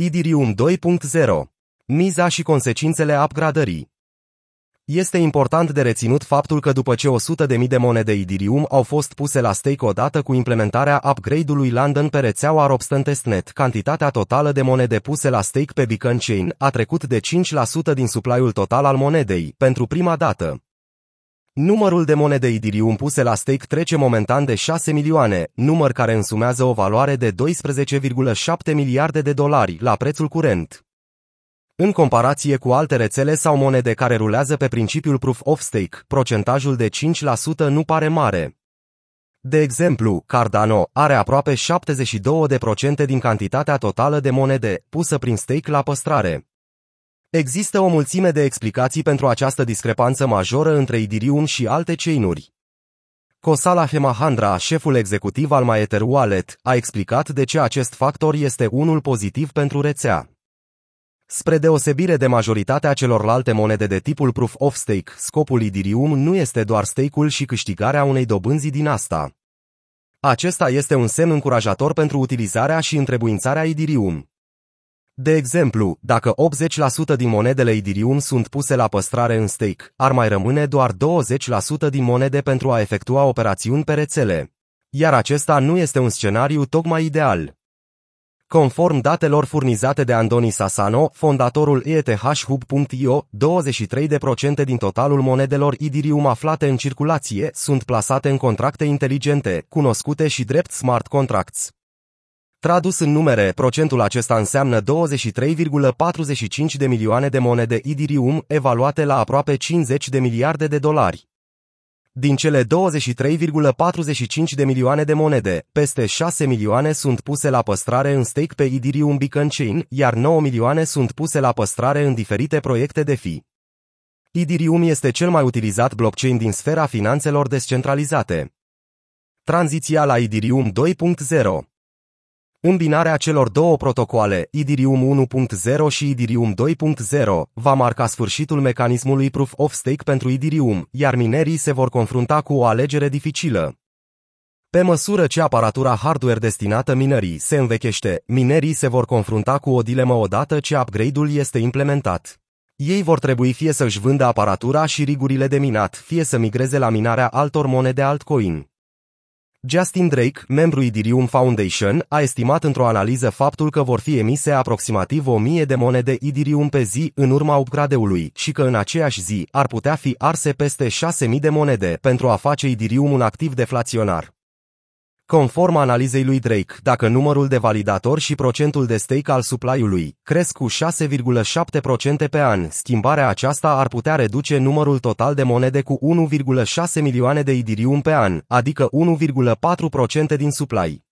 Idirium 2.0. Miza și consecințele upgradării. Este important de reținut faptul că după ce 100.000 de monede Idirium au fost puse la stake odată cu implementarea upgrade-ului London pe rețeaua Robston Testnet, cantitatea totală de monede puse la stake pe Beacon Chain a trecut de 5% din supply-ul total al monedei, pentru prima dată. Numărul de monede Idirium puse la stake trece momentan de 6 milioane, număr care însumează o valoare de 12,7 miliarde de dolari la prețul curent. În comparație cu alte rețele sau monede care rulează pe principiul proof of stake, procentajul de 5% nu pare mare. De exemplu, Cardano are aproape 72% din cantitatea totală de monede pusă prin stake la păstrare. Există o mulțime de explicații pentru această discrepanță majoră între Idirium și alte chainuri. Kosala Hemahandra, șeful executiv al Maether Wallet, a explicat de ce acest factor este unul pozitiv pentru rețea. Spre deosebire de majoritatea celorlalte monede de tipul Proof of Stake, scopul Idirium nu este doar stake-ul și câștigarea unei dobânzi din asta. Acesta este un semn încurajator pentru utilizarea și întrebuințarea Idirium. De exemplu, dacă 80% din monedele Idirium sunt puse la păstrare în stake, ar mai rămâne doar 20% din monede pentru a efectua operațiuni pe rețele. Iar acesta nu este un scenariu tocmai ideal. Conform datelor furnizate de Andoni Sassano, fondatorul ETHHub.io, 23% din totalul monedelor Idirium aflate în circulație sunt plasate în contracte inteligente, cunoscute și drept smart contracts. Tradus în numere, procentul acesta înseamnă 23,45 de milioane de monede Idirium, evaluate la aproape 50 de miliarde de dolari. Din cele 23,45 de milioane de monede, peste 6 milioane sunt puse la păstrare în stake pe Idirium Beacon Chain, iar 9 milioane sunt puse la păstrare în diferite proiecte de fi. Idirium este cel mai utilizat blockchain din sfera finanțelor descentralizate. Tranziția la Idirium 2.0 Îmbinarea celor două protocoale, Idirium 1.0 și Idirium 2.0, va marca sfârșitul mecanismului Proof of Stake pentru Idirium, iar minerii se vor confrunta cu o alegere dificilă. Pe măsură ce aparatura hardware destinată minerii se învechește, minerii se vor confrunta cu o dilemă odată ce upgrade-ul este implementat. Ei vor trebui fie să-și vândă aparatura și rigurile de minat, fie să migreze la minarea altor monede altcoin. Justin Drake, membru Idirium Foundation, a estimat într-o analiză faptul că vor fi emise aproximativ 1000 de monede Idirium pe zi în urma upgrade-ului și că în aceeași zi ar putea fi arse peste 6000 de monede pentru a face Idirium un activ deflaționar. Conform analizei lui Drake, dacă numărul de validatori și procentul de stake al supply-ului cresc cu 6,7% pe an, schimbarea aceasta ar putea reduce numărul total de monede cu 1,6 milioane de idirium pe an, adică 1,4% din supply.